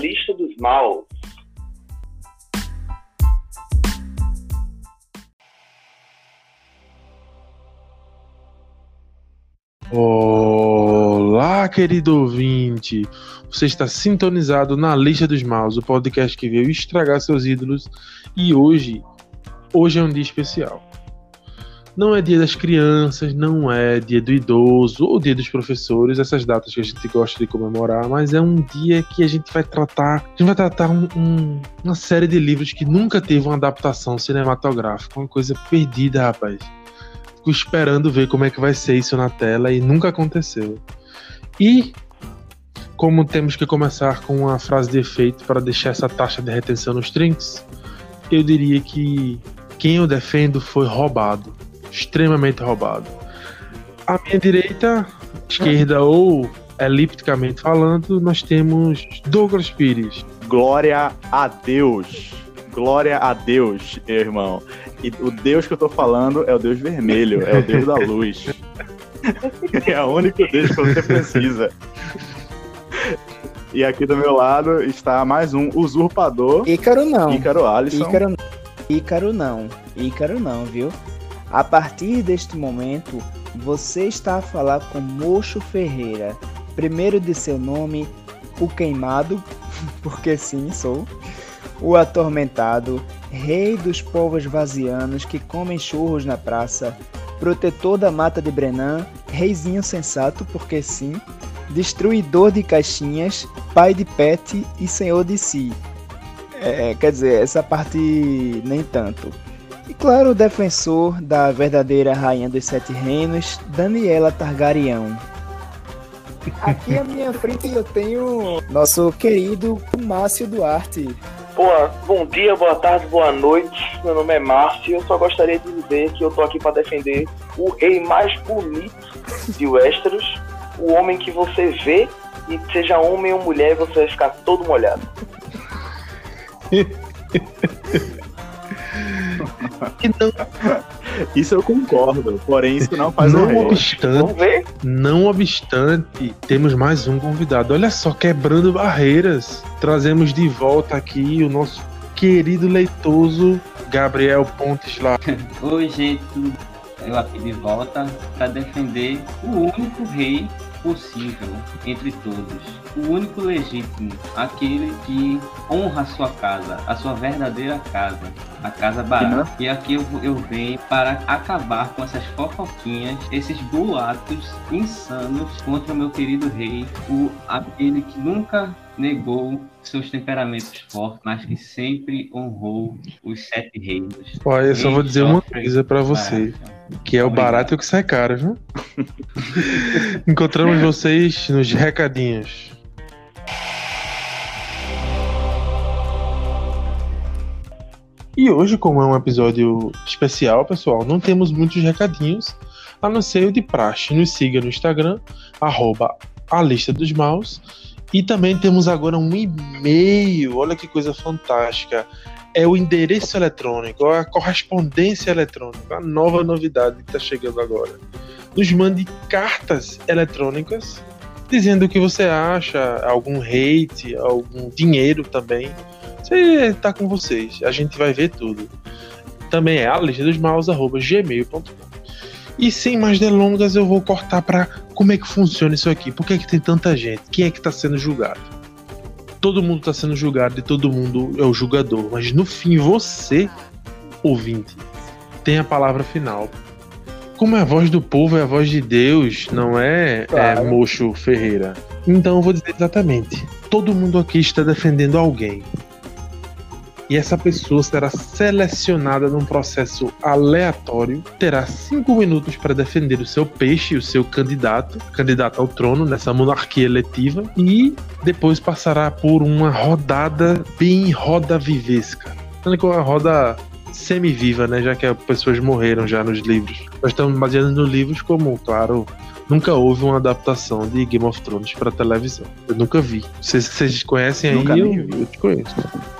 Lista dos Maus. Olá, querido ouvinte! Você está sintonizado na Lista dos Maus, o podcast que veio estragar seus ídolos. E hoje, hoje é um dia especial. Não é dia das crianças, não é dia do idoso ou dia dos professores, essas datas que a gente gosta de comemorar, mas é um dia que a gente vai tratar, a gente vai tratar um, um, uma série de livros que nunca teve uma adaptação cinematográfica, uma coisa perdida, rapaz. Fico esperando ver como é que vai ser isso na tela e nunca aconteceu. E como temos que começar com uma frase de efeito para deixar essa taxa de retenção nos trinks, eu diria que quem eu defendo foi roubado, extremamente roubado. À minha direita, esquerda ou elipticamente falando, nós temos Douglas Pires. Glória a Deus. Glória a Deus, meu irmão. E o Deus que eu tô falando é o Deus vermelho, é o Deus da luz. é o único Deus que você precisa. E aqui do meu lado está mais um usurpador. Ícaro não. Ícaro Alisson. Ícaro, Ícaro não. Ícaro não, viu? A partir deste momento, você está a falar com Mocho Ferreira. Primeiro de seu nome, o queimado, porque sim, sou. O atormentado, rei dos povos vazianos que comem churros na praça, protetor da mata de Brenan, reizinho sensato, porque sim, destruidor de caixinhas, pai de pet e senhor de si. É, quer dizer, essa parte nem tanto. E claro, o defensor da verdadeira rainha dos sete reinos, Daniela Targaryen. Aqui à minha frente eu tenho nosso querido Márcio Duarte. Boa, bom dia, boa tarde, boa noite. Meu nome é Márcio. Eu só gostaria de dizer que eu tô aqui para defender o rei mais bonito de Westeros, o homem que você vê e seja homem ou mulher, você vai ficar todo molhado. não... Isso eu concordo, porém isso não faz não rei. obstante, Não obstante, temos mais um convidado. Olha só, quebrando barreiras. Trazemos de volta aqui o nosso querido leitoso Gabriel Pontes lá. Oi, gente, eu aqui de volta para defender o único rei possível entre todos. O único legítimo, aquele que honra a sua casa, a sua verdadeira casa, a casa barata. Uhum. E aqui eu, eu venho para acabar com essas fofoquinhas, esses boatos insanos contra o meu querido rei, o aquele que nunca negou seus temperamentos fortes, mas que sempre honrou os sete reinos. Olha, eu só vou dizer uma coisa para você, que é o barato que sai caro, viu? Encontramos vocês nos recadinhos. E hoje, como é um episódio especial, pessoal, não temos muitos recadinhos, a não ser o de praxe. Nos siga no Instagram, arroba a lista dos maus. E também temos agora um e-mail, olha que coisa fantástica. É o endereço eletrônico, a correspondência eletrônica, a nova novidade que está chegando agora. Nos mande cartas eletrônicas dizendo o que você acha, algum hate, algum dinheiro também. Você tá com vocês, a gente vai ver tudo. Também é a dos maus, gmail.com. E sem mais delongas, eu vou cortar para como é que funciona isso aqui. Por que, é que tem tanta gente? Quem é que está sendo julgado? Todo mundo está sendo julgado e todo mundo é o julgador. Mas no fim, você, ouvinte, tem a palavra final. Como é a voz do povo, é a voz de Deus, não é, é claro. é Mocho Ferreira. Então eu vou dizer exatamente. Todo mundo aqui está defendendo alguém e essa pessoa será selecionada num processo aleatório, terá cinco minutos para defender o seu peixe, o seu candidato, candidato ao trono nessa monarquia eletiva, e depois passará por uma rodada bem roda vivesca. Uma roda semi-viva, né? Já que as pessoas morreram já nos livros. Nós estamos baseando nos livros como, claro, nunca houve uma adaptação de Game of Thrones pra televisão. Eu nunca vi. Vocês, vocês conhecem aí? Nunca eu, nem vi. eu te conheço.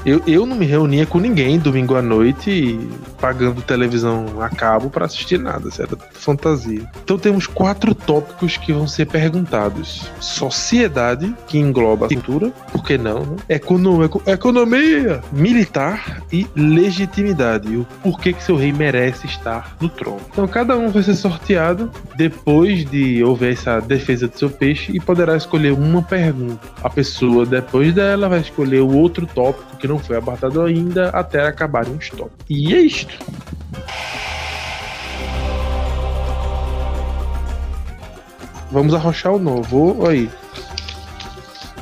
Eu, eu não me reunia com ninguém domingo à noite pagando televisão a cabo pra assistir nada. Isso era fantasia. Então temos quatro tópicos que vão ser perguntados: sociedade, que engloba a cultura, por que não? Né? Econo- eco- economia, militar e legitimidade. O porquê que seu rei merece estar no trono. Então cada um vai ser sorteado depois de houver essa defesa do seu peixe e poderá escolher uma pergunta. A pessoa, depois dela, vai escolher o outro tópico que não foi abordado ainda até acabarem os tópicos. E é isto. Vamos arrochar o novo. Aí.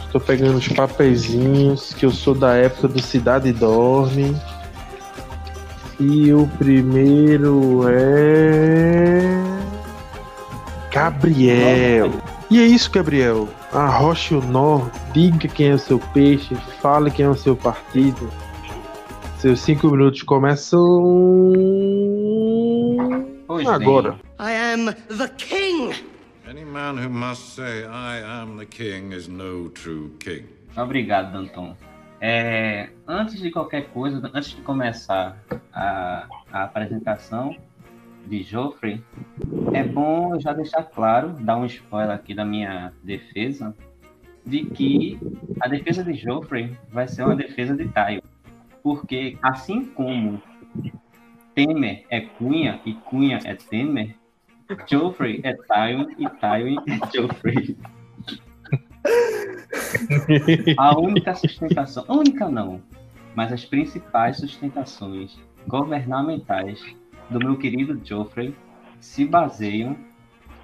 Estou pegando os papeizinhos que eu sou da época do Cidade Dorme. E o primeiro é. Gabriel. E é isso, Gabriel. Arroche o nó, diga quem é o seu peixe, fale quem é o seu partido. Seus cinco minutos começam. Pois Agora. I am the king. Any man who must say, I am the king, is no true king. Obrigado, Danton. É, antes de qualquer coisa, antes de começar a, a apresentação de Joffrey, é bom já deixar claro, dar um spoiler aqui da minha defesa, de que a defesa de Joffrey vai ser uma defesa de Tywin. Porque assim como Temer é Cunha e Cunha é Temer, Joffrey é Tywin e Tywin é Joffrey. A única sustentação, única não, mas as principais sustentações governamentais do meu querido Joffrey se baseiam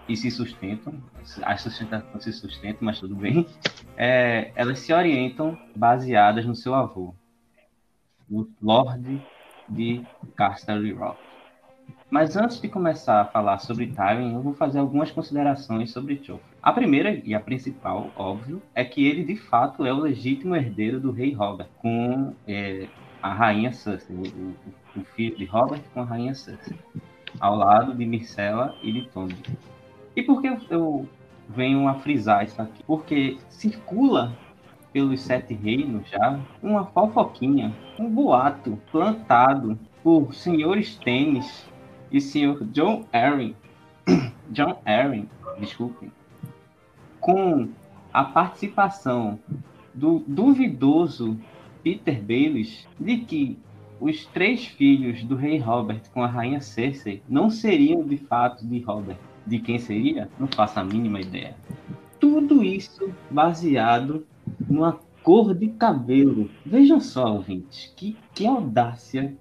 e se sustentam, as sustentações se sustentam, mas tudo bem, é, elas se orientam baseadas no seu avô, o Lorde de Casterly Rock. Mas antes de começar a falar sobre Tywin, eu vou fazer algumas considerações sobre Joffrey. A primeira e a principal, óbvio, é que ele de fato é o legítimo herdeiro do rei Robert, com é, a rainha Cersei, o, o- o filho de Robert com a rainha Cersei, ao lado de Myrcella e de Tommen. E por que eu- venho a frisar isso aqui? Porque circula pelos sete reinos já uma fofoquinha, um boato plantado por senhores Tênis e senhor John Arryn, John Arryn, desculpem, com a participação do duvidoso Peter Baelish de que os três filhos do rei Robert com a rainha Cersei não seriam de fato de Robert. De quem seria? Não faço a mínima ideia. Tudo isso baseado numa cor de cabelo. Vejam só, ouvintes, que, que audácia,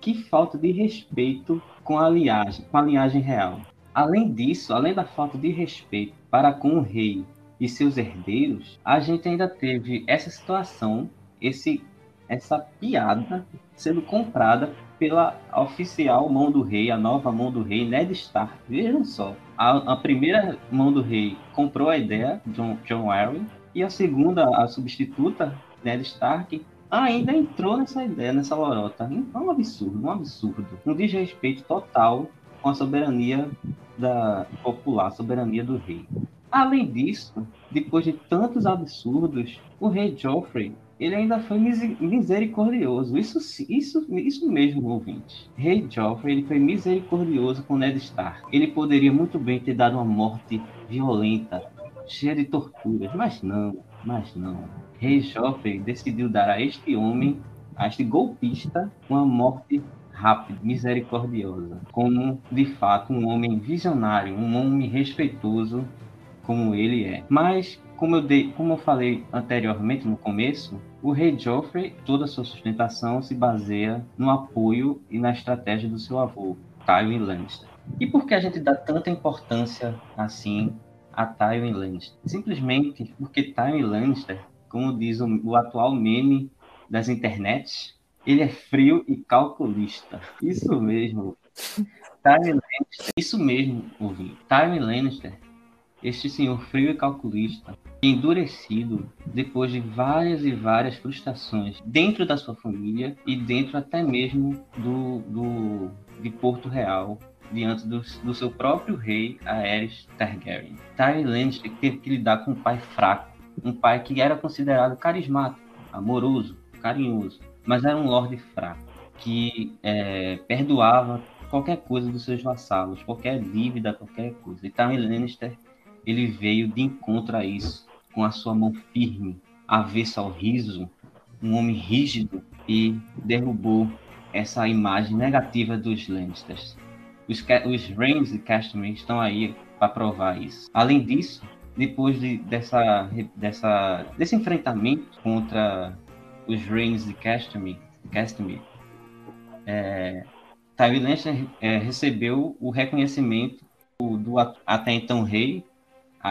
que falta de respeito com a linhagem, com a linhagem real. Além disso, além da falta de respeito para com o rei e seus herdeiros, a gente ainda teve essa situação, esse, essa piada sendo comprada pela oficial mão do rei, a nova mão do rei, Ned Stark. Vejam só, a, a primeira mão do rei comprou a ideia, John, John Arryn, e a segunda, a substituta, Ned Stark, ainda entrou nessa ideia, nessa lorota. É um absurdo, um absurdo. Um desrespeito total com a soberania da popular, soberania do rei. Além disso, depois de tantos absurdos, o rei Joffrey ele ainda foi misericordioso. Isso, isso, isso mesmo, ouvinte. Rei Joffrey ele foi misericordioso com Ned Stark. Ele poderia muito bem ter dado uma morte violenta, cheia de torturas, mas não, mas não. Rei Joffrey decidiu dar a este homem, a este golpista, uma morte rápida, misericordiosa, como de fato um homem visionário, um homem respeitoso como ele é. Mas, como eu, dei, como eu falei anteriormente no começo, o rei Joffrey, toda sua sustentação se baseia no apoio e na estratégia do seu avô, Tywin Lannister. E por que a gente dá tanta importância assim a Tywin Lannister? Simplesmente porque Tywin Lannister, como diz o, o atual meme das internets, ele é frio e calculista. Isso mesmo. Tywin Lannister, isso mesmo, ouvinte. Tywin Lannister este senhor frio e calculista, endurecido depois de várias e várias frustrações dentro da sua família e dentro até mesmo do, do de Porto Real, diante do, do seu próprio rei, Aerys Targaryen. Tywin Lannister teve que lidar com um pai fraco, um pai que era considerado carismático, amoroso, carinhoso, mas era um lorde fraco, que é, perdoava qualquer coisa dos seus vassalos, qualquer dívida, qualquer coisa. E Tywin Lannister, ele veio de encontro a isso, com a sua mão firme, avessa ao riso, um homem rígido, e derrubou essa imagem negativa dos Lannisters. Os, os Reigns e Castamere estão aí para provar isso. Além disso, depois de, dessa, dessa, desse enfrentamento contra os Reigns de Castamere, Castamere é, Tywin Lannister é, recebeu o reconhecimento do, do até então rei,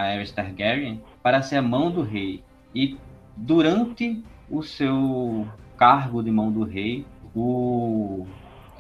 Aerys Targaryen, para ser a mão do rei. E durante o seu cargo de mão do rei, o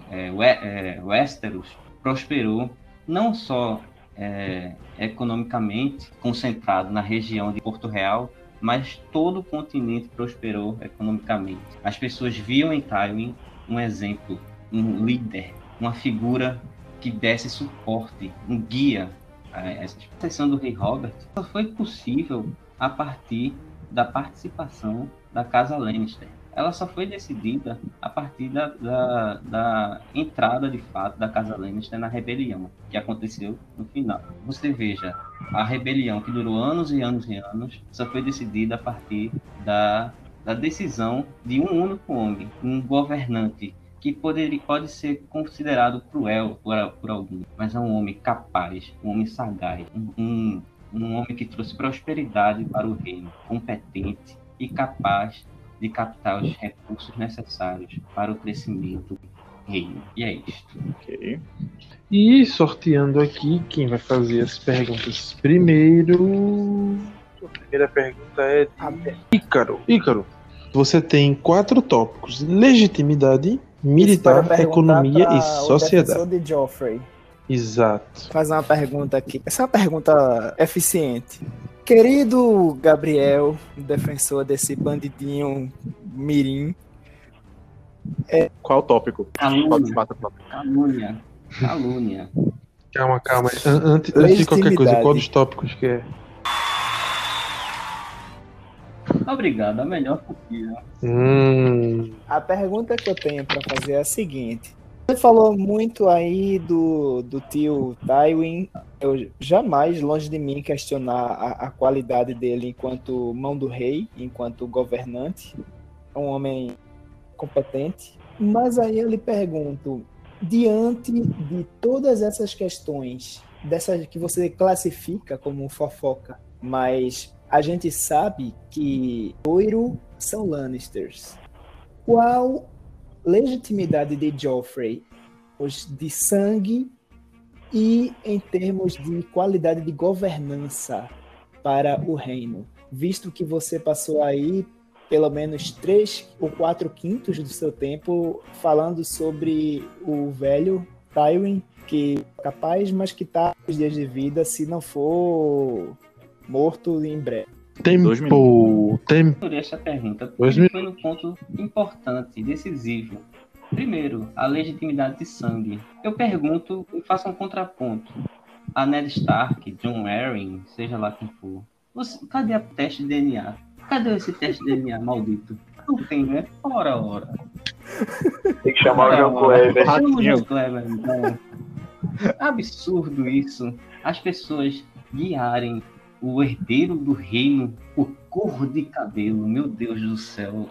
é, é, Westeros prosperou não só é, economicamente concentrado na região de Porto Real, mas todo o continente prosperou economicamente. As pessoas viam em Tywin um exemplo, um líder, uma figura que desse suporte, um guia essa expressão do rei Robert. Só foi possível a partir da participação da Casa Lannister ela só foi decidida a partir da, da, da, entrada de fato da Casa Lannister na rebelião, que aconteceu no final. Você veja, a rebelião que durou anos e anos e anos só foi decidida a partir da, da decisão de um único homem, um governante que poderia, pode ser considerado cruel por, por alguém, mas é um homem capaz, um homem sagaz, um, um, um homem que trouxe prosperidade para o reino, competente e capaz de captar os recursos necessários para o crescimento do reino. E é isto. Ok. E sorteando aqui, quem vai fazer as perguntas primeiro. A primeira pergunta é de Ícaro. Ícaro, você tem quatro tópicos: legitimidade, militar, economia e sociedade. De Joffrey. Exato. Fazer uma pergunta aqui. Essa é uma pergunta eficiente. Querido Gabriel, defensor desse bandidinho mirim. É... Qual o tópico? Calúnia. Calúnia. Calúnia. Calma, calma. Antes, antes de qualquer coisa, qual dos tópicos que é? Obrigado, a melhor possível. Hum. A pergunta que eu tenho para fazer é a seguinte: você falou muito aí do, do tio Tywin. Eu jamais, longe de mim, questionar a, a qualidade dele enquanto mão do rei, enquanto governante. É um homem competente. Mas aí eu lhe pergunto, diante de todas essas questões, dessas que você classifica como fofoca, mas a gente sabe que Oiro são Lannisters. Qual legitimidade de Joffrey de sangue e em termos de qualidade de governança para o reino, visto que você passou aí pelo menos três ou quatro quintos do seu tempo falando sobre o velho Tywin, que é capaz, mas que está os dias de vida se não for morto em breve. Tempo. Tempo. Por essa pergunta, porque foi um ponto importante, decisivo. Primeiro, a legitimidade de sangue. Eu pergunto e faço um contraponto. A Ned Stark, John Arryn, seja lá quem for. Você, cadê a teste de DNA? Cadê esse teste de DNA maldito? Não tem, né? Ora, ora. Tem que chamar o João Kleber. Chama o João Kleber, então. Absurdo isso. As pessoas guiarem o herdeiro do reino por cor de cabelo, meu Deus do céu.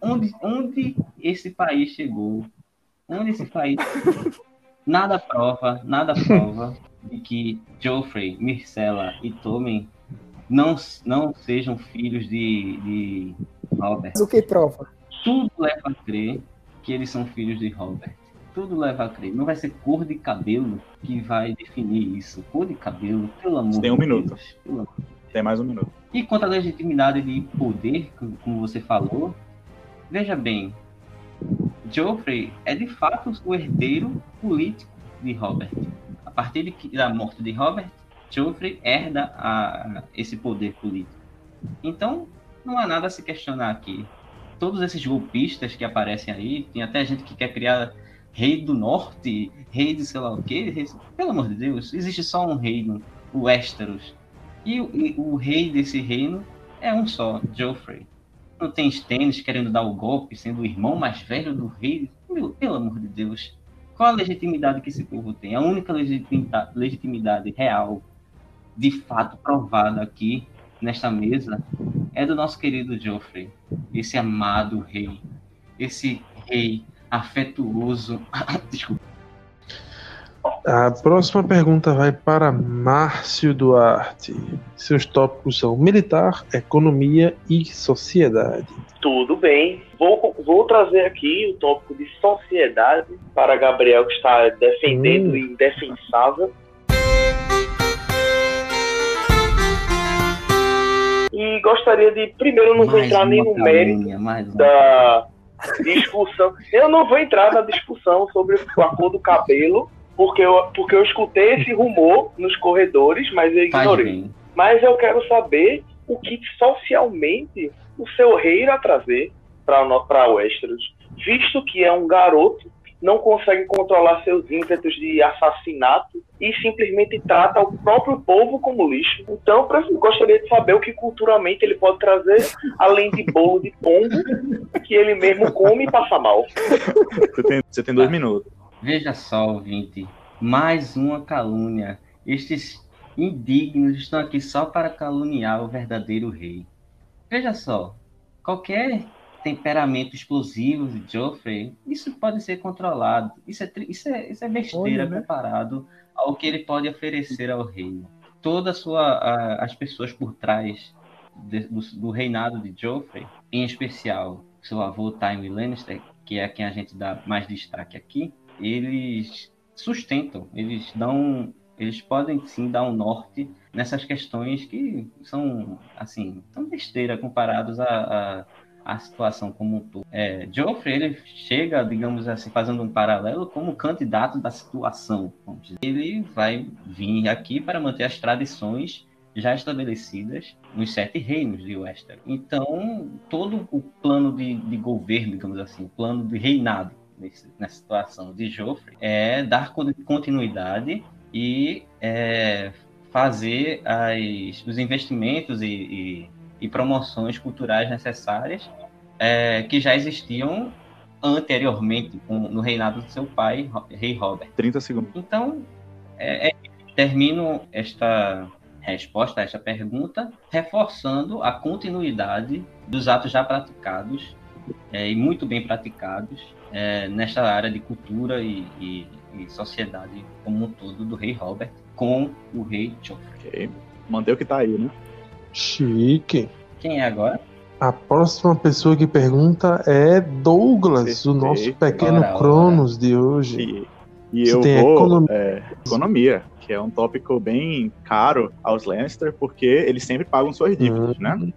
Onde, onde esse país chegou? Onde esse país. Nada prova, nada prova de que Joffrey, Myrcella e Tommen não, não sejam filhos de, de Robert. Mas o que prova? Tudo leva a crer que eles são filhos de Robert tudo leva a crer. Não vai ser cor de cabelo que vai definir isso. Cor de cabelo, pelo amor Tem um de minuto. Deus. Tem mais um minuto. E quanto à legitimidade de poder, como você falou, veja bem, Geoffrey é de fato o herdeiro político de Robert. A partir de, da morte de Robert, Geoffrey herda a, esse poder político. Então, não há nada a se questionar aqui. Todos esses golpistas que aparecem aí, tem até gente que quer criar rei do norte, rei de sei lá o quê. Rei... Pelo amor de Deus, existe só um reino, o Westeros. E o, e o rei desse reino é um só, Joffrey. Não tem Stannis querendo dar o golpe, sendo o irmão mais velho do rei. Meu, pelo amor de Deus. Qual a legitimidade que esse povo tem? A única legitimidade, legitimidade real, de fato provada aqui, nesta mesa, é do nosso querido Joffrey. Esse amado rei. Esse rei afetuoso. Desculpa. A próxima pergunta vai para Márcio Duarte. Seus tópicos são militar, economia e sociedade. Tudo bem. Vou, vou trazer aqui o tópico de sociedade para Gabriel, que está defendendo Hum. o indefensável. E gostaria de, primeiro, não Mais entrar nem no mérito da discussão. Eu não vou entrar na discussão sobre a cor do cabelo, porque eu, porque eu escutei esse rumor nos corredores, mas eu ignorei. Mas eu quero saber o que socialmente o seu rei irá trazer para Westeros, visto que é um garoto, não consegue controlar seus ímpetos de assassinato e simplesmente trata o próprio povo como lixo. Então, eu gostaria de saber o que culturalmente ele pode trazer, além de bolo de pombo, que ele mesmo come e passa mal. Você tem, você tem dois minutos. Veja só, ouvinte, mais uma calúnia. Estes indignos estão aqui só para caluniar o verdadeiro rei. Veja só, qualquer temperamento explosivo de Joffrey, isso pode ser controlado. Isso é, isso é, isso é besteira Olha, né? comparado ao que ele pode oferecer ao reino. Toda a sua, a- as pessoas por trás de- do, do reinado de Joffrey, em especial seu avô Tywin Lannister, que é quem a gente dá mais destaque aqui, eles sustentam, eles dão, eles podem sim dar um norte nessas questões que são assim, são besteira comparados à, à, à situação como um todo. É, Joffrey ele chega, digamos assim, fazendo um paralelo como candidato da situação. Ele vai vir aqui para manter as tradições já estabelecidas nos sete reinos de Westeros. Então, todo o plano de, de governo, digamos assim, o plano de reinado nesse- nessa situação de Joffrey é dar con- continuidade e é, fazer as, os investimentos e, e- e promoções culturais necessárias é, que já existiam anteriormente com- no reinado do seu pai, rei Robert. 30 segundos. Então, é, é- termino esta resposta a esta pergunta reforçando a continuidade dos atos já praticados é, e muito bem praticados é, nesta área de cultura e, e- e sociedade como um todo do rei Robert com o rei Joffrey. Ok. Manter o que tá aí, né? Chique. Quem é agora? A próxima pessoa que pergunta é Douglas, o nosso Perfeito. pequeno Ora, ora. Cronos de hoje. E, e eu tem vou. economia. é, economia, que é um tópico bem caro aos Lannister, porque eles sempre pagam suas dívidas, né? Hum.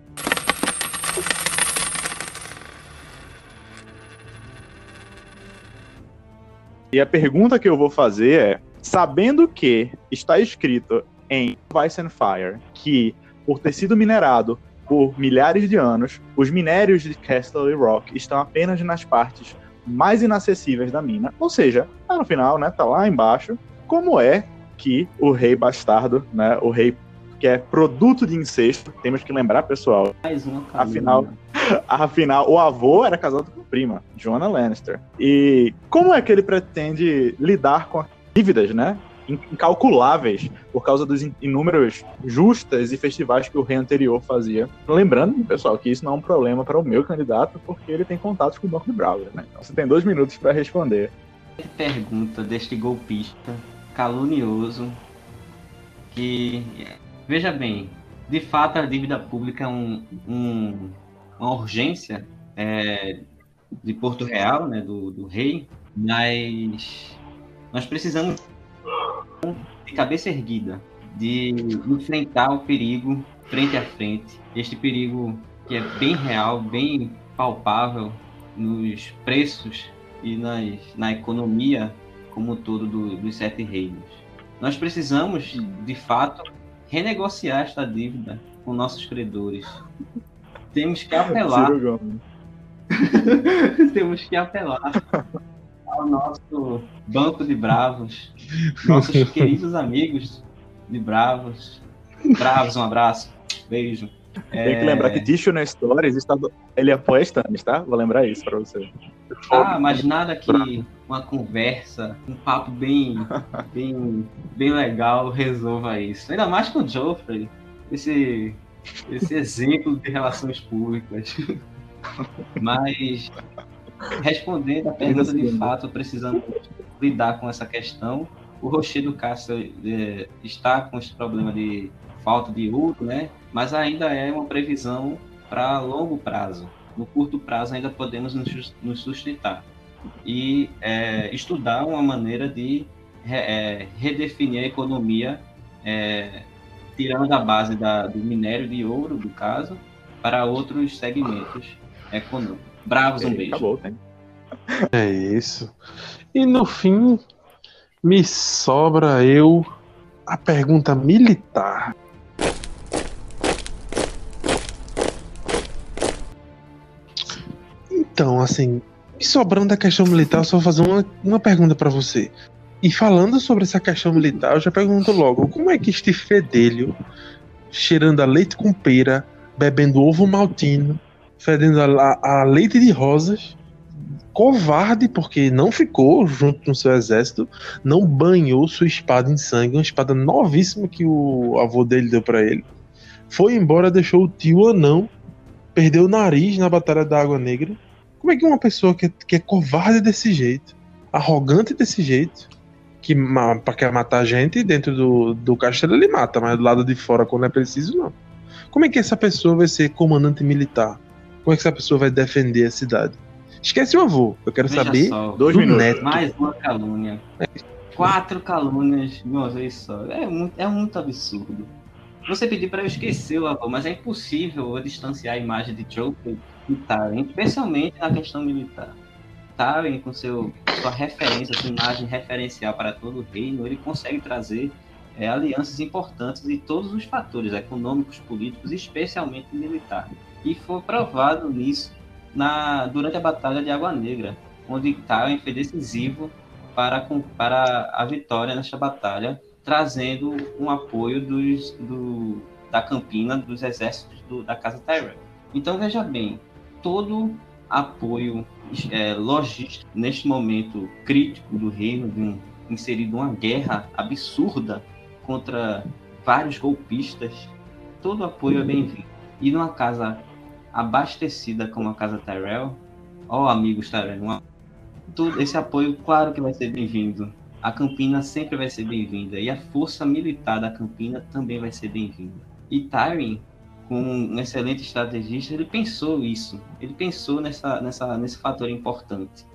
E a pergunta que eu vou fazer é: sabendo que está escrito em Vice and Fire que, por ter sido minerado por milhares de anos, os minérios de Castle Rock estão apenas nas partes mais inacessíveis da mina, ou seja, lá no final, né, tá lá embaixo, como é que o rei bastardo, né, o rei que é produto de incesto, temos que lembrar, pessoal, Mais uma. Afinal- Afinal, o avô era casado com a prima, Joanna Lannister. E como é que ele pretende lidar com as dívidas, né? In- Incalculáveis por causa dos in- inúmeros justas e festivais que o rei anterior fazia. Lembrando, pessoal, que isso não é um problema para o meu candidato, porque ele tem contatos com o Banco do Browser, né? Então você tem dois minutos para responder. pergunta deste golpista calunioso que veja bem de fato a dívida pública é um, um- uma urgência é, de Porto Real né do, do rei mas nós precisamos de cabeça erguida de enfrentar o perigo frente a frente este perigo que é bem real bem palpável nos preços e nas, na economia como um todo do- dos sete reinos. Nós precisamos, de fato, renegociar esta dívida com nossos credores. Temos que apelar, temos que apelar ao nosso banco de bravos, nossos queridos amigos de bravos. Bravos, um abraço, beijo. Tem que lembrar que Tissue na Stories está... ele apoia stands, tá? Vou lembrar isso pra você. Ah, mas nada que uma conversa, um papo bem, bem, bem legal resolva isso. Ainda mais com o Joffrey, esse, esse exemplo de relações públicas. Mas respondendo a pergunta de fato, precisando lidar com essa questão, o Rochedo Castro é, está com esse problema de falta de ouro, né? Mas ainda é uma previsão para longo prazo. No curto prazo ainda podemos nos sustentar e é, estudar uma maneira de é, redefinir a economia, é, tirando a base da, do minério de ouro, do caso, para outros segmentos econômicos. Bravos, um beijo. Acabou, tem. É isso. E no fim, me sobra eu a pergunta militar. Então, assim, me sobrando a questão militar, eu só vou fazer uma, uma pergunta para você. E falando sobre essa questão militar, eu já pergunto logo: como é que este fedelho, cheirando a leite com pera, bebendo ovo maltino, fedendo a, a, leite de rosas, covarde porque não ficou junto com seu exército, não banhou sua espada em sangue, uma espada novíssima que o avô dele deu para ele, foi embora, deixou o tio anão, perdeu o nariz na Batalha da Água Negra como é que uma pessoa que, que é covarde desse jeito, arrogante desse jeito, que para quer matar a gente dentro do, do castelo ele mata, mas do lado de fora quando é preciso não. Como é que essa pessoa vai ser comandante militar? Como é que essa pessoa vai defender a cidade? Esquece o avô. Eu quero Veja saber só, do minutos. neto. Mais uma calúnia. Quatro calúnias de uma vez só. É muito, é muito absurdo. Você pediu para eu esquecer o avô, mas é impossível eu distanciar a imagem de Joker e Taren, especialmente na questão militar. Taren, com seu, sua referência, sua imagem referencial para todo o reino, ele consegue trazer é, alianças importantes de todos os fatores econômicos, políticos, especialmente militar. E foi provado nisso na, durante a Batalha de Água Negra, onde Tywin foi decisivo para, para a vitória nesta batalha, trazendo um apoio dos, do, da Campina, dos exércitos do, da Casa Tyrell. Então, veja bem, todo apoio é, logístico neste momento crítico do reino, de um, inserido uma guerra absurda contra vários golpistas, todo apoio é bem-vindo. E numa casa abastecida como a casa Tyrell, ó oh, amigos Tyrell, uma... todo esse apoio, claro que vai ser bem-vindo. A Campina sempre vai ser bem-vinda e a força militar da Campina também vai ser bem-vinda. E Tyrion com um excelente estrategista, ele pensou isso. Ele pensou nessa, nessa, nesse fator importante.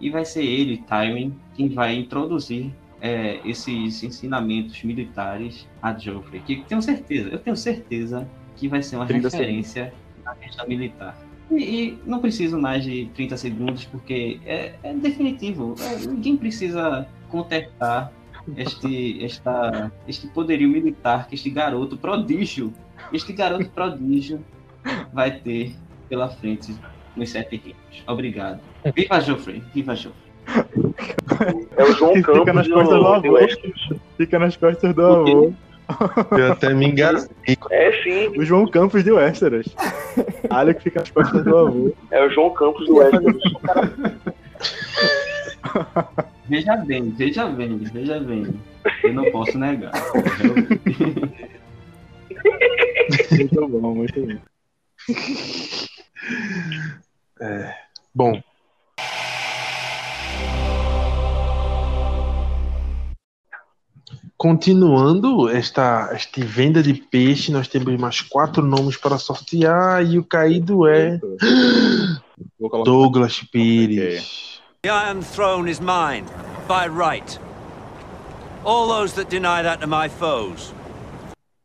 E vai ser ele, Tywin, quem vai introduzir é, esses ensinamentos militares a Joffrey. Que tenho certeza, eu tenho certeza que vai ser uma referência na questão militar. E, e, não preciso mais de 30 segundos, porque é, é definitivo. É, ninguém precisa contestar este, esta, este poderio militar que este garoto prodígio este garoto prodígio vai ter pela frente nos sete reinos. Obrigado. Viva Geoffrey! Viva Geoffrey! É o João Fica Campos nas do, costas do avô. Fica nas costas do avô. Eu até me engasguei. É sim, O João Campos de Westeros. Alho que fica nas costas do avô. é o João Campos do Westeros. Veja bem, veja bem, veja bem. Eu não posso negar. Muito bom, muito bom. Bom. Continuando esta, esta venda de peixe, nós temos mais quatro nomes para sortear e o caído é. Douglas Pires. The Iron Throne is mine, by right. All those that deny that are my foes.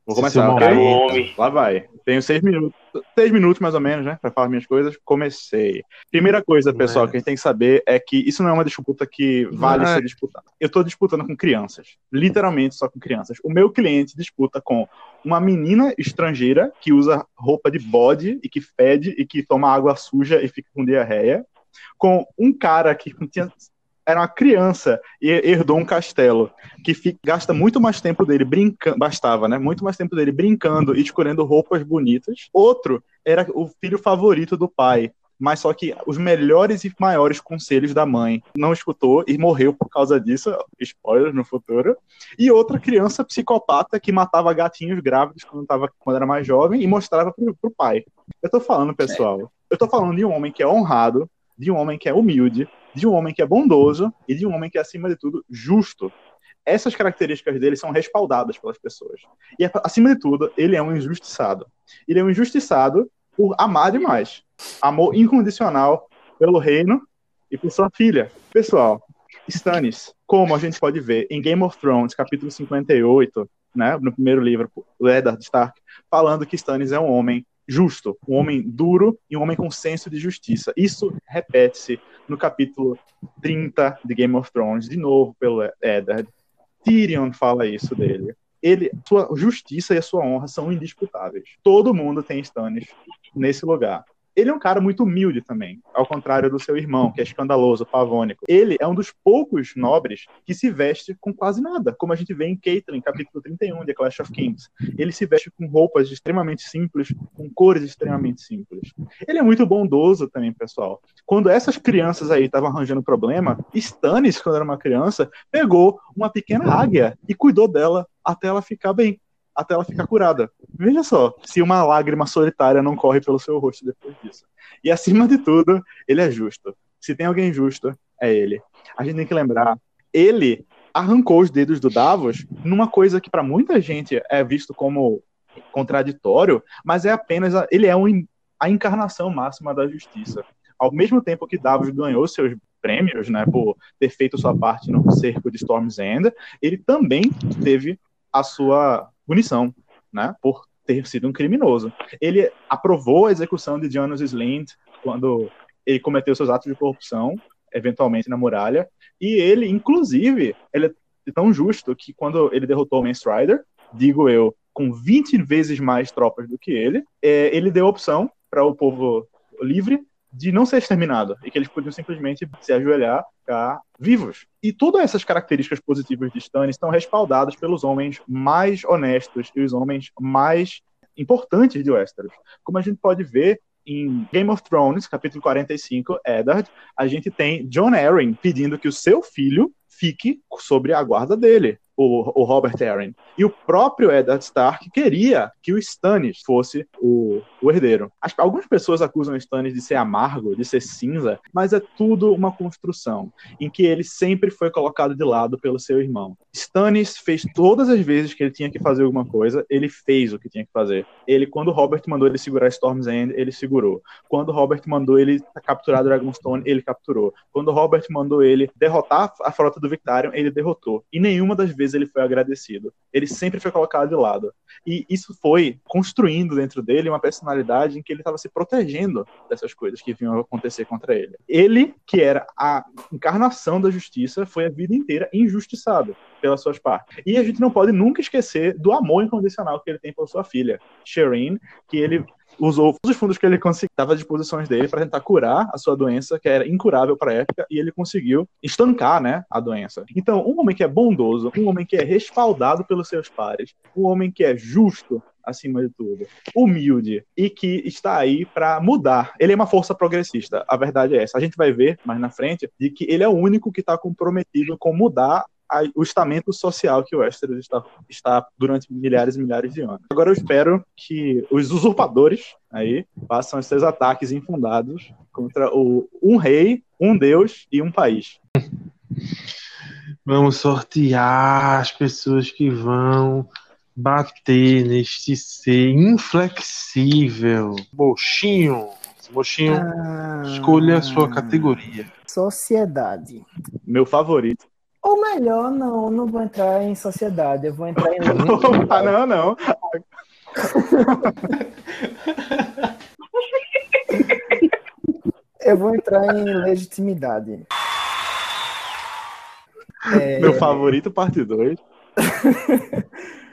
Vou começar. momento. ok? Homem. Lá vai. Tenho seis minutos, seis minutos mais ou menos, né, para falar minhas coisas. Comecei. Primeira coisa, pessoal, que a gente tem que saber é que isso não é uma disputa que vale é. ser disputada. Eu estou disputando com crianças, literalmente só com crianças. O meu cliente disputa com uma menina estrangeira que usa roupa de bode e que fede e que toma água suja e fica com diarreia, com um cara que tinha era uma criança e herdou um castelo que fica, gasta muito mais tempo dele brincando, bastava, né? Muito mais tempo dele brincando e escolhendo roupas bonitas. Outro era o filho favorito do pai, mas só que os melhores e maiores conselhos da mãe não escutou e morreu por causa disso, spoiler no futuro. E outra criança psicopata que matava gatinhos grávidos quando, tava, quando era mais jovem e mostrava pro, pro pai. Eu tô falando, pessoal, eu tô falando de um homem que é honrado, de um homem que é humilde, de um homem que é bondoso e de um homem que é, acima de tudo, justo. Essas características dele são respaldadas pelas pessoas. E, acima de tudo, ele é um injustiçado. Ele é um injustiçado por amar demais. Amor incondicional pelo reino e por sua filha. Pessoal, Stannis, como a gente pode ver em Game of Thrones, capítulo 58, né, no primeiro livro, Eddard Stark, falando que Stannis é um homem justo, um homem duro e um homem com senso de justiça. Isso repete-se no capítulo 30 de Game of Thrones, de novo pelo Eddard. Tyrion fala isso dele. Ele, sua justiça e a sua honra são indisputáveis. Todo mundo tem Stannis nesse lugar. Ele é um cara muito humilde também, ao contrário do seu irmão, que é escandaloso, pavônico. Ele é um dos poucos nobres que se veste com quase nada, como a gente vê em Caitlyn, capítulo 31 de Clash of Kings. Ele se veste com roupas extremamente simples, com cores extremamente simples. Ele é muito bondoso também, pessoal. Quando essas crianças aí estavam arranjando problema, Stannis, quando era uma criança, pegou uma pequena águia e cuidou dela até ela ficar bem até ela ficar curada. Veja só, se uma lágrima solitária não corre pelo seu rosto depois disso. E acima de tudo, ele é justo. Se tem alguém justo, é ele. A gente tem que lembrar, ele arrancou os dedos do Davos numa coisa que para muita gente é visto como contraditório, mas é apenas a, ele é um, a encarnação máxima da justiça. Ao mesmo tempo que Davos ganhou seus prêmios, né, por ter feito sua parte no cerco de Storm's End, ele também teve a sua punição, né, por ter sido um criminoso. Ele aprovou a execução de Janus Slind quando ele cometeu seus atos de corrupção, eventualmente na muralha, e ele, inclusive, ele é tão justo que quando ele derrotou o Main Strider, digo eu, com 20 vezes mais tropas do que ele, é, ele deu opção para o povo livre de não ser exterminado e que eles podiam simplesmente se ajoelhar, ficar vivos. E todas essas características positivas de Stannis estão respaldadas pelos homens mais honestos e os homens mais importantes de Westeros. Como a gente pode ver em Game of Thrones, capítulo 45, Eddard, a gente tem John Arryn pedindo que o seu filho fique sobre a guarda dele o, o Robert Arryn. E o próprio Eddard Stark queria que o Stannis fosse o, o herdeiro. As, algumas pessoas acusam Stannis de ser amargo, de ser cinza, mas é tudo uma construção em que ele sempre foi colocado de lado pelo seu irmão. Stannis fez todas as vezes que ele tinha que fazer alguma coisa, ele fez o que tinha que fazer. Ele, quando Robert mandou ele segurar Storm's End, ele segurou. Quando Robert mandou ele capturar Dragonstone, ele capturou. Quando Robert mandou ele derrotar a frota do Victarion, ele derrotou. E nenhuma das vezes ele foi agradecido. Ele sempre foi colocado de lado. E isso foi construindo dentro dele uma personalidade em que ele estava se protegendo dessas coisas que vinham acontecer contra ele. Ele, que era a encarnação da justiça, foi a vida inteira injustiçado pelas suas partes. E a gente não pode nunca esquecer do amor incondicional que ele tem por sua filha, Shireen, que ele usou todos os fundos que ele conseguia, estava à disposição dele para tentar curar a sua doença, que era incurável para a época, e ele conseguiu estancar, né, a doença. Então, um homem que é bondoso, um homem que é respaldado pelos seus pares, um homem que é justo, acima de tudo, humilde e que está aí para mudar. Ele é uma força progressista, a verdade é essa. A gente vai ver mais na frente de que ele é o único que está comprometido com mudar a, o estamento social que o Westeros está, está durante milhares e milhares de anos. Agora eu espero que os usurpadores aí façam esses ataques infundados contra o, um rei, um deus e um país. Vamos sortear as pessoas que vão bater neste ser inflexível. Bochinho. Bochinho, ah, escolha a sua categoria. Sociedade. Meu favorito. Ou melhor, não, não vou entrar em sociedade, eu vou entrar em. ah, não, não. eu vou entrar em legitimidade. É... Meu favorito, parte 2.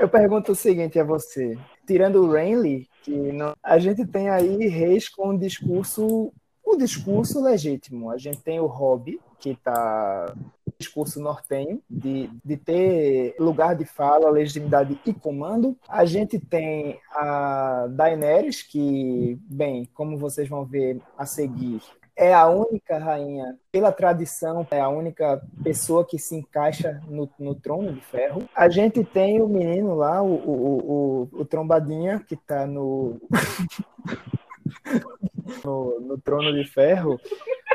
eu pergunto o seguinte a você: tirando o Renly, que não... a gente tem aí reis com um discurso o discurso legítimo. A gente tem o Hobby, que está discurso nortenho, de, de ter lugar de fala, legitimidade e comando. A gente tem a Daenerys, que, bem, como vocês vão ver a seguir, é a única rainha, pela tradição, é a única pessoa que se encaixa no, no trono de ferro. A gente tem o menino lá, o, o, o, o Trombadinha, que está no, no, no trono de ferro.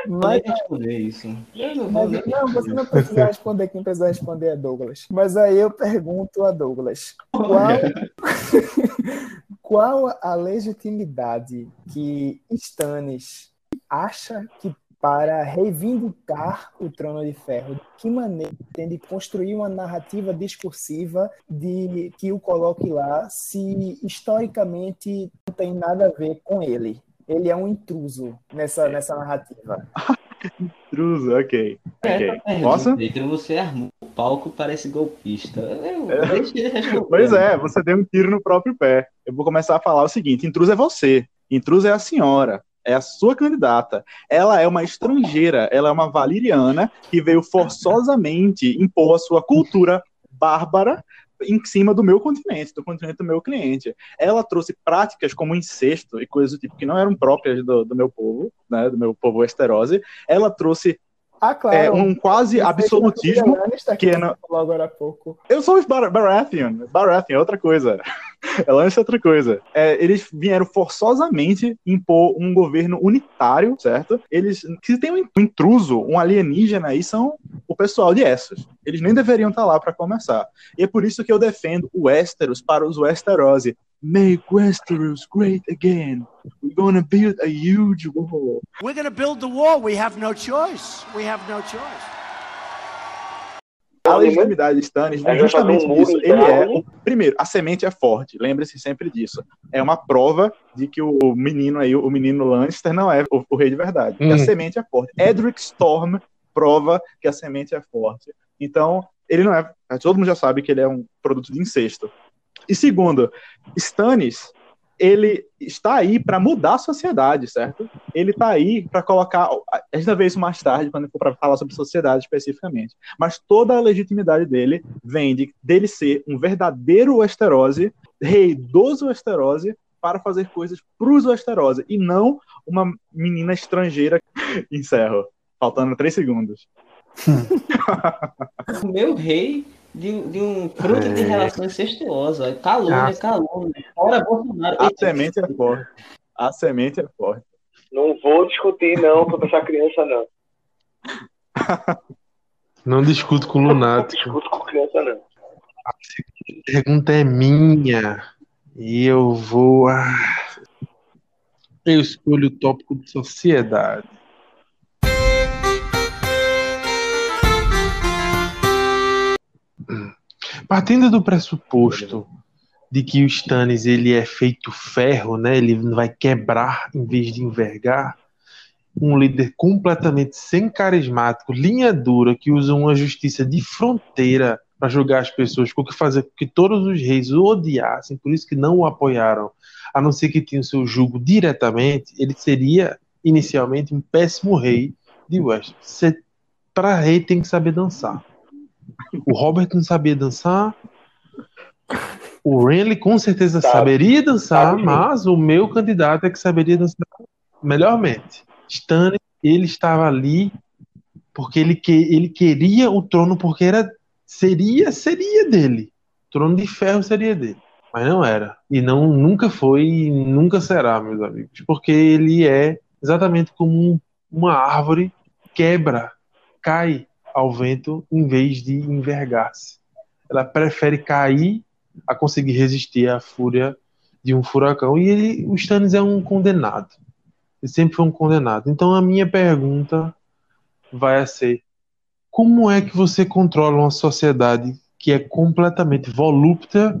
Mas responder isso. Não, mas, não, você não precisa responder, quem precisa responder é Douglas. Mas aí eu pergunto a Douglas: qual, qual a legitimidade que Stannis acha que para reivindicar o Trono de Ferro? De que maneira tem de construir uma narrativa discursiva de que o coloque lá se historicamente não tem nada a ver com ele? Ele é um intruso nessa, nessa narrativa. intruso, ok. É, okay. É, Posso? Pedro, você armou o palco parece golpista. Eu, É. responder. Pois é, você deu um tiro no próprio pé. Eu vou começar a falar o seguinte: intruso é você, intruso é a senhora, é a sua candidata. Ela é uma estrangeira, ela é uma valiriana que veio forçosamente impor a sua cultura bárbara em cima do meu continente, do continente do meu cliente. Ela trouxe práticas como incesto e coisas do tipo que não eram próprias do, do meu povo, né, do meu povo Westerosi. Ela trouxe Ah, claro. é, um quase absolutismo Está que que falou agora há pouco. eu sou Bar Baratheon. Baratheon é outra coisa. Ela é outra coisa. É, eles vieram forçosamente impor um governo unitário, certo? Eles, se tem um intruso, um alienígena aí, são o pessoal de Essos. Eles nem deveriam estar lá para começar. E é por isso que eu defendo o Westeros para os Westerosi. Make Westeros great again. We're gonna build a huge wall. We're going to build the wall. We have no choice. We have no choice. A legitimidade de Stannis Aí vai justamente um disso. Ele é. o- Primeiro, a semente é forte. Lembre-se sempre disso. É uma prova de que o menino aí, o menino Lannister, não é o, o rei de verdade. E Hum. A semente é forte. Edric Storm prova que a semente é forte. Então, ele não é. Todo mundo já sabe que ele é um produto de incesto. E segundo, Stannis, ele está aí para mudar a sociedade, certo? Ele está aí para colocar. A gente vai ver isso mais tarde, quando for para falar sobre sociedade especificamente. Mas toda a legitimidade dele vem de dele ser um verdadeiro Westerosi, rei dos Westerosi, para fazer coisas para os Westerosi, e não uma menina estrangeira. Encerro. Faltando três segundos. O meu rei de, de um fruto de É. relação incestuosa. Calúnia, Ah. calúnia. Fora Bolsonaro. A Eita, semente é forte. A semente é forte. Não vou discutir, não, sobre essa criança, não. Não discuto com o Não lunático. discuto com criança, não. A pergunta é minha. E eu vou. ah, Eu escolho o tópico de sociedade. Partindo do pressuposto de que o Stannis ele é feito ferro, né? Ele vai quebrar em vez de envergar. Um líder completamente sem carismático, linha dura, que usa uma justiça de fronteira para julgar as pessoas, o que fazer com que todos os reis o odiassem, por isso que não o apoiaram, a não ser que tinha o seu jugo diretamente, ele seria inicialmente um péssimo rei de Westeros. Para rei tem que saber dançar. O Robert não sabia dançar. O Renly com certeza Sabe. saberia dançar, Sabe mas o meu candidato é que saberia dançar melhormente. Stannis, ele estava ali porque ele, que, ele queria o trono porque era seria seria dele. O trono de ferro seria dele, mas não era. E não nunca foi e nunca será, meus amigos, porque ele é exatamente como um- uma árvore quebra, cai ao vento em vez de envergar-se. Ela prefere cair a conseguir resistir à fúria de um furacão. E ele, o Stannis é um condenado. Ele sempre foi um condenado. Então a minha pergunta vai ser: como é que você controla uma sociedade que é completamente volúpia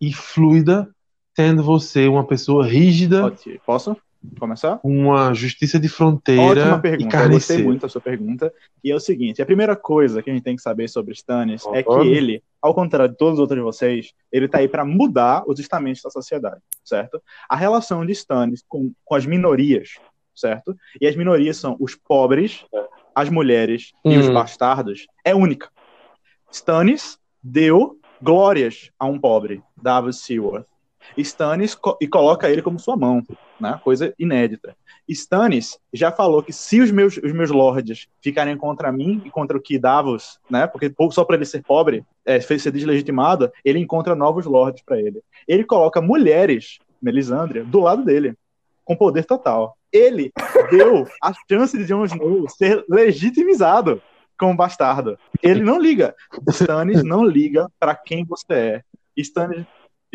e fluida, tendo você uma pessoa rígida, Posso começar? com uma justiça de fronteira Ótima pergunta. Eu gostei muito da sua pergunta. E é o seguinte: a primeira coisa que a gente tem que saber sobre Stannis é que Concordo. ele, ao contrário de todos os outros de vocês, ele tá aí para mudar os estamentos da sociedade, certo? A relação de Stannis com, com as minorias certo? E as minorias são os pobres, as mulheres e os Hum. bastardos, é única. Stannis deu glórias a um pobre, Davos Seaworth. Stannis co- e coloca ele como sua mão, né? Coisa inédita. Stannis já falou que se os meus, os meus lords ficarem contra mim e contra o que Davos, né? Porque só para ele ser pobre, é, ser deslegitimado, ele encontra novos lords para ele. Ele coloca mulheres, Melisandre, do lado dele, com poder total. Ele deu a chance de Jon Snow ser legitimizado como bastardo. Ele não liga. Stannis não liga para quem você é. Stannis,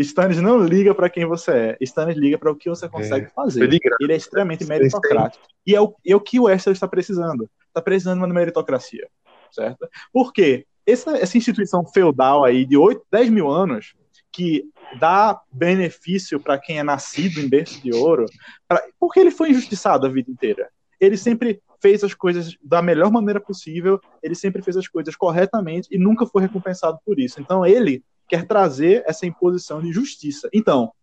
Stannis não liga para quem você é. Stannis liga para o que você consegue Foi fazer. Ele é extremamente meritocrático. E é o, é o que o Westeros está precisando. Está precisando de uma meritocracia. Certo? Por quê? Essa, essa instituição feudal aí de 8, 10 mil anos, que dá benefício para quem é nascido em berço de ouro, pra, porque ele foi injustiçado a vida inteira. Ele sempre fez as coisas da melhor maneira possível, ele sempre fez as coisas corretamente e nunca foi recompensado por isso. Então ele quer trazer essa imposição de justiça. Então,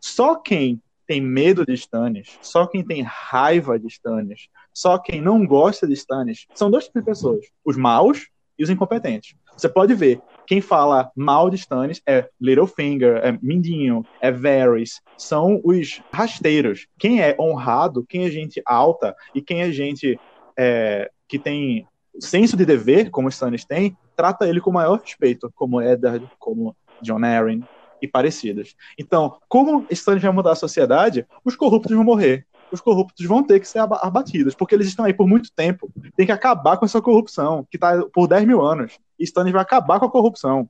só quem tem medo de Stannis, só quem tem raiva de Stannis, só quem não gosta de Stannis, são dois tipos de pessoas: os maus e os incompetentes. Você pode ver, quem fala mal de Stannis é Littlefinger, é Mindinho, é Varys, são os rasteiros. Quem é honrado, quem é gente alta e quem é gente é, que tem senso de dever, como o Stannis tem, trata ele com maior respeito, como Eddard, como John Arryn e parecidos. Então, como Stannis vai mudar a sociedade, os corruptos vão morrer. Os corruptos vão ter que ser aba- abatidos, porque eles estão aí por muito tempo. Tem que acabar com essa corrupção, que está por 10 mil anos. E Stannis vai acabar com a corrupção.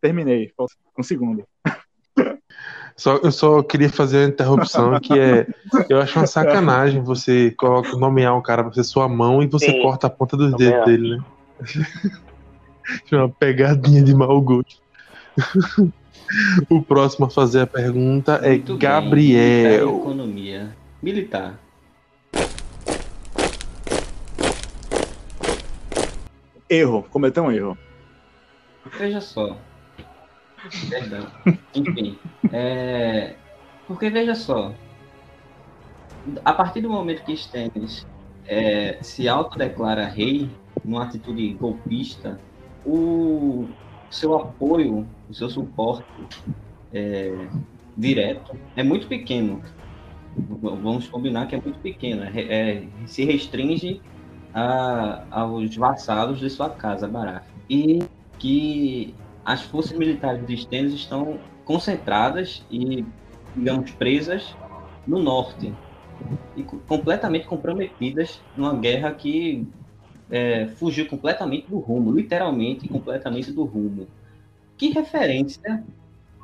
Terminei. Um segundo. Só, eu só queria fazer uma interrupção que é. Eu acho uma sacanagem você coloca, nomear um cara pra ser sua mão e você Sim. corta a ponta dos dedos dele, né? Uma pegadinha de mau gosto. o próximo a fazer a pergunta é Muito bem, militar Gabriel. Economia. Militar. Erro. Cometeu um erro. Veja só. Perdão. Enfim. É... Porque veja só. A partir do momento que Stannis é, se autodeclara rei, numa atitude golpista, o seu apoio, o seu suporte é, direto é muito pequeno. Vamos combinar que é muito pequeno. É, é- se restringe a- aos vassalos de sua casa, Barath. E que as forças militares de Stannis estão concentradas e, digamos, presas no norte e co- completamente comprometidas numa guerra que é, fugiu completamente do rumo, literalmente completamente do rumo. Que referência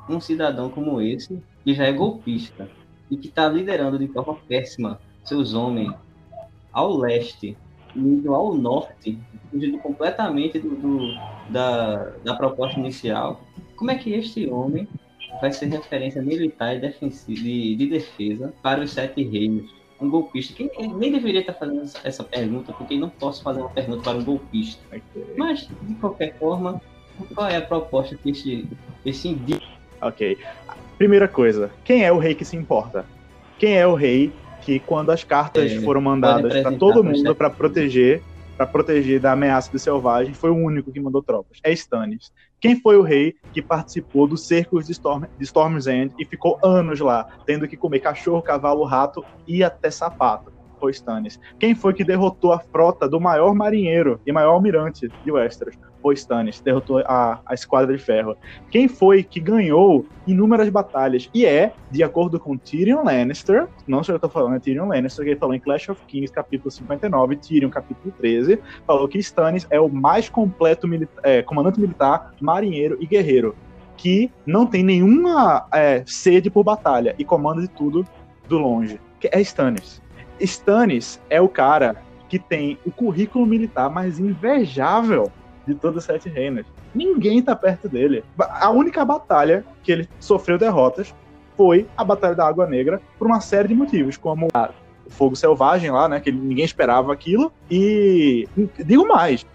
um cidadão como esse, que já é golpista e que está liderando de forma péssima seus homens ao leste indo ao norte, fugindo completamente do, do- da, da proposta inicial, como é que este homem vai ser referência militar e defensi- de, de defesa para os sete reinos? Um golpista. Quem, quem nem deveria estar fazendo essa, pergunta, porque não posso fazer uma pergunta para um golpista. Mas, de qualquer forma, qual é a proposta que esse, esse Ok. Primeira coisa, quem é o rei que se importa? Quem é o rei que, quando as cartas É, foram mandadas para todo mundo chefe. para proteger, para proteger da ameaça do selvagem, foi o único que mandou tropas? É Stannis. Quem foi o rei que participou dos cercos de, Storm, de Storm's End e ficou anos lá, tendo que comer cachorro, cavalo, rato e até sapato? Foi Stannis. Quem foi que derrotou a frota do maior marinheiro e maior almirante de Westeros? Foi Stannis. Derrotou a, a Esquadra de Ferro. Quem foi que ganhou inúmeras batalhas? E é, de acordo com Tyrion Lannister, não sei o que eu tô falando, é Tyrion Lannister, que ele falou em Clash of Kings, capítulo 59, Tyrion, capítulo 13, falou que Stannis é o mais completo milita- é, comandante militar, marinheiro e guerreiro, que não tem nenhuma é, sede por batalha e comanda de tudo do longe. Que é Stannis. Stannis é o cara que tem o currículo militar mais invejável de todos os sete reinos. Ninguém tá perto dele. A única batalha que ele sofreu derrotas foi a Batalha da Água Negra por uma série de motivos, como o fogo selvagem lá, né, que ninguém esperava aquilo. E digo mais,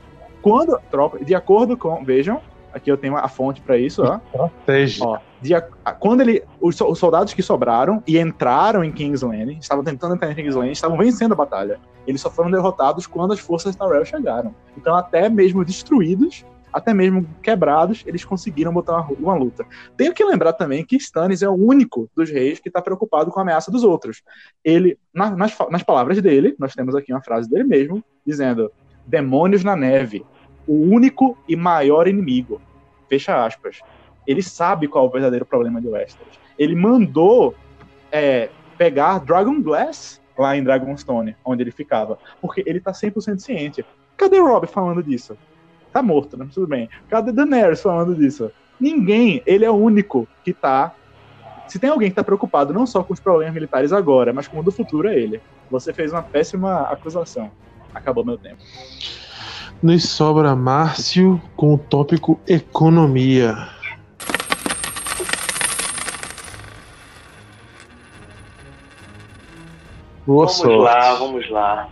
quando a tropa, de acordo com, vejam, Aqui eu tenho a fonte para isso, ó. Estratégia. Ó, de quando ele, os, os soldados que sobraram e entraram em King's Landing, estavam tentando entrar em King's Landing, estavam vencendo a batalha. Eles só foram derrotados quando as forças Tyrell chegaram. Então, até mesmo destruídos, até mesmo quebrados, eles conseguiram botar uma, uma luta. Tenho que lembrar também que Stannis é o único dos reis que está preocupado com a ameaça dos outros. Ele, na- nas, nas palavras dele, nós temos aqui uma frase dele mesmo, dizendo: Demônios na neve, o único e maior inimigo. Fecha aspas ele sabe qual é o verdadeiro problema de Westeros. Ele mandou é, pegar Dragon Glass lá em Dragonstone, onde ele ficava, porque ele tá 100% ciente. Cadê Robb falando disso? Tá morto, né? Tudo bem. Cadê Daenerys falando disso? Ninguém. Ele é o único que tá. Se tem alguém que tá preocupado não só com os problemas militares agora, mas com o do futuro, é ele. Você fez uma péssima acusação. Acabou meu tempo. Nos sobra Márcio com o tópico economia. Boa Vamos sorte. lá, vamos lá.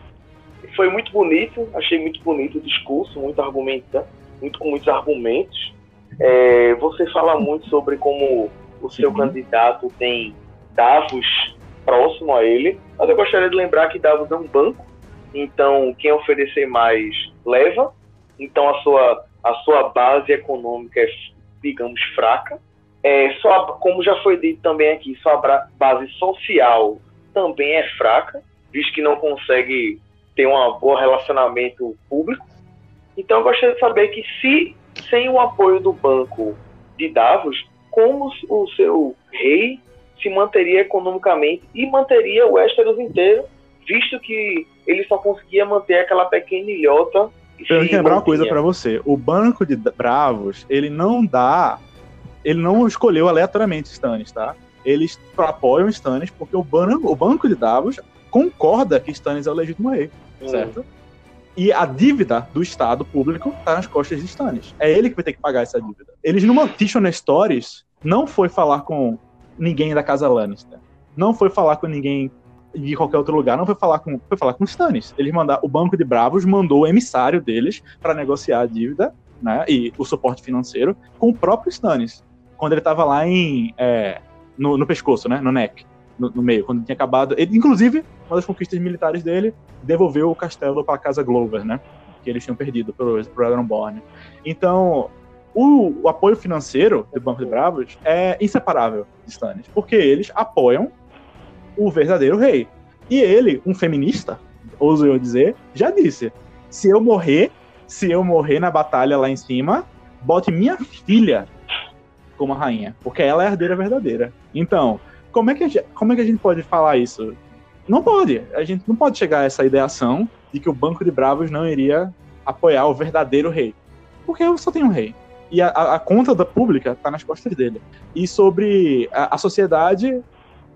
Foi muito bonito, achei muito bonito o discurso, muito argumenta, muito com muitos argumentos. É, você fala muito sobre como o seu Sim. candidato tem Davos próximo a ele, mas eu gostaria de lembrar que Davos é um banco, então quem oferecer mais leva, então a sua, a sua base econômica é, digamos, fraca. É, sua, como já foi dito também aqui, sua base social também é fraca, visto que não consegue ter um bom relacionamento público. Então eu gostaria de saber que se sem o apoio do banco de Davos, como o seu rei se manteria economicamente e manteria o Westeros inteiro, visto que ele só conseguia manter aquela pequena ilhota. e se que lembrar uma coisa pra você. O banco de Bravos, ele não dá. Ele não escolheu aleatoriamente Stannis, tá? Eles apoiam Stannis porque o, ban o banco de Davos concorda que Stannis é o legítimo rei, Hum. certo? E a dívida do Estado público tá nas costas de Stannis. É ele que vai ter que pagar essa dívida. Eles numa Tishon Stories não foi falar com ninguém da casa Lannister. Não foi falar com ninguém de qualquer outro lugar, não foi falar com, foi falar com Stannis. Eles mandaram, o Banco de Bravos mandou o emissário deles para negociar a dívida, né, e o suporte financeiro com o próprio Stannis, quando ele estava lá em é, no, no pescoço, né, no neck, no, no meio, quando tinha acabado. Ele, inclusive, uma das conquistas militares dele devolveu o castelo para a casa Glover, né, que eles tinham perdido pelo, pelo Ironborn. Então, o, o apoio financeiro do Banco de Bravos é inseparável de Stannis, porque eles apoiam o verdadeiro rei. E ele, um feminista, ouso eu dizer, já disse: se eu morrer, se eu morrer na batalha lá em cima, bote minha filha como a rainha, porque ela é a herdeira verdadeira. Então, como é que a gente, como é que a gente pode falar isso? Não pode. A gente não pode chegar a essa ideação de que o Banco de Bravos não iria apoiar o verdadeiro rei. Porque eu só tenho um rei. E a, a- conta da pública está nas costas dele. E sobre a, a sociedade,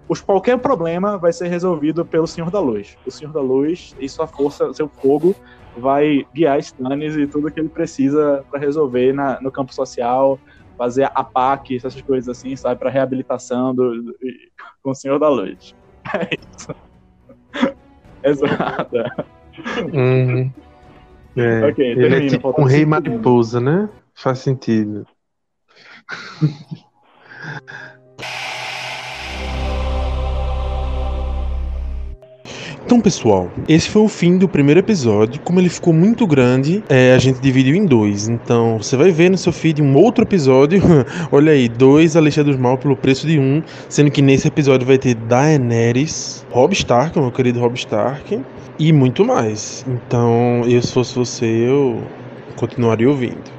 os, qualquer problema vai ser resolvido pelo Senhor da Luz. O Senhor da Luz e sua força, seu fogo, vai guiar Stannis e tudo que ele precisa para resolver na- no campo social, fazer a PAC, essas coisas assim, sabe, para reabilitação do, do- com o Senhor da Luz. É isso. Exato. Uhum. É, Ok, ele é termina, tipo faltam um rei mariposa, né? Faz sentido. Então, pessoal, esse foi o fim do primeiro episódio. Como ele ficou muito grande, é, a gente dividiu em dois. Então, você vai ver no seu feed um outro episódio. Olha aí, dois A dos Mal pelo preço de um. Sendo que nesse episódio vai ter Daenerys, Rob Stark, meu querido Rob Stark, e muito mais. Então, eu se fosse você, eu continuaria ouvindo.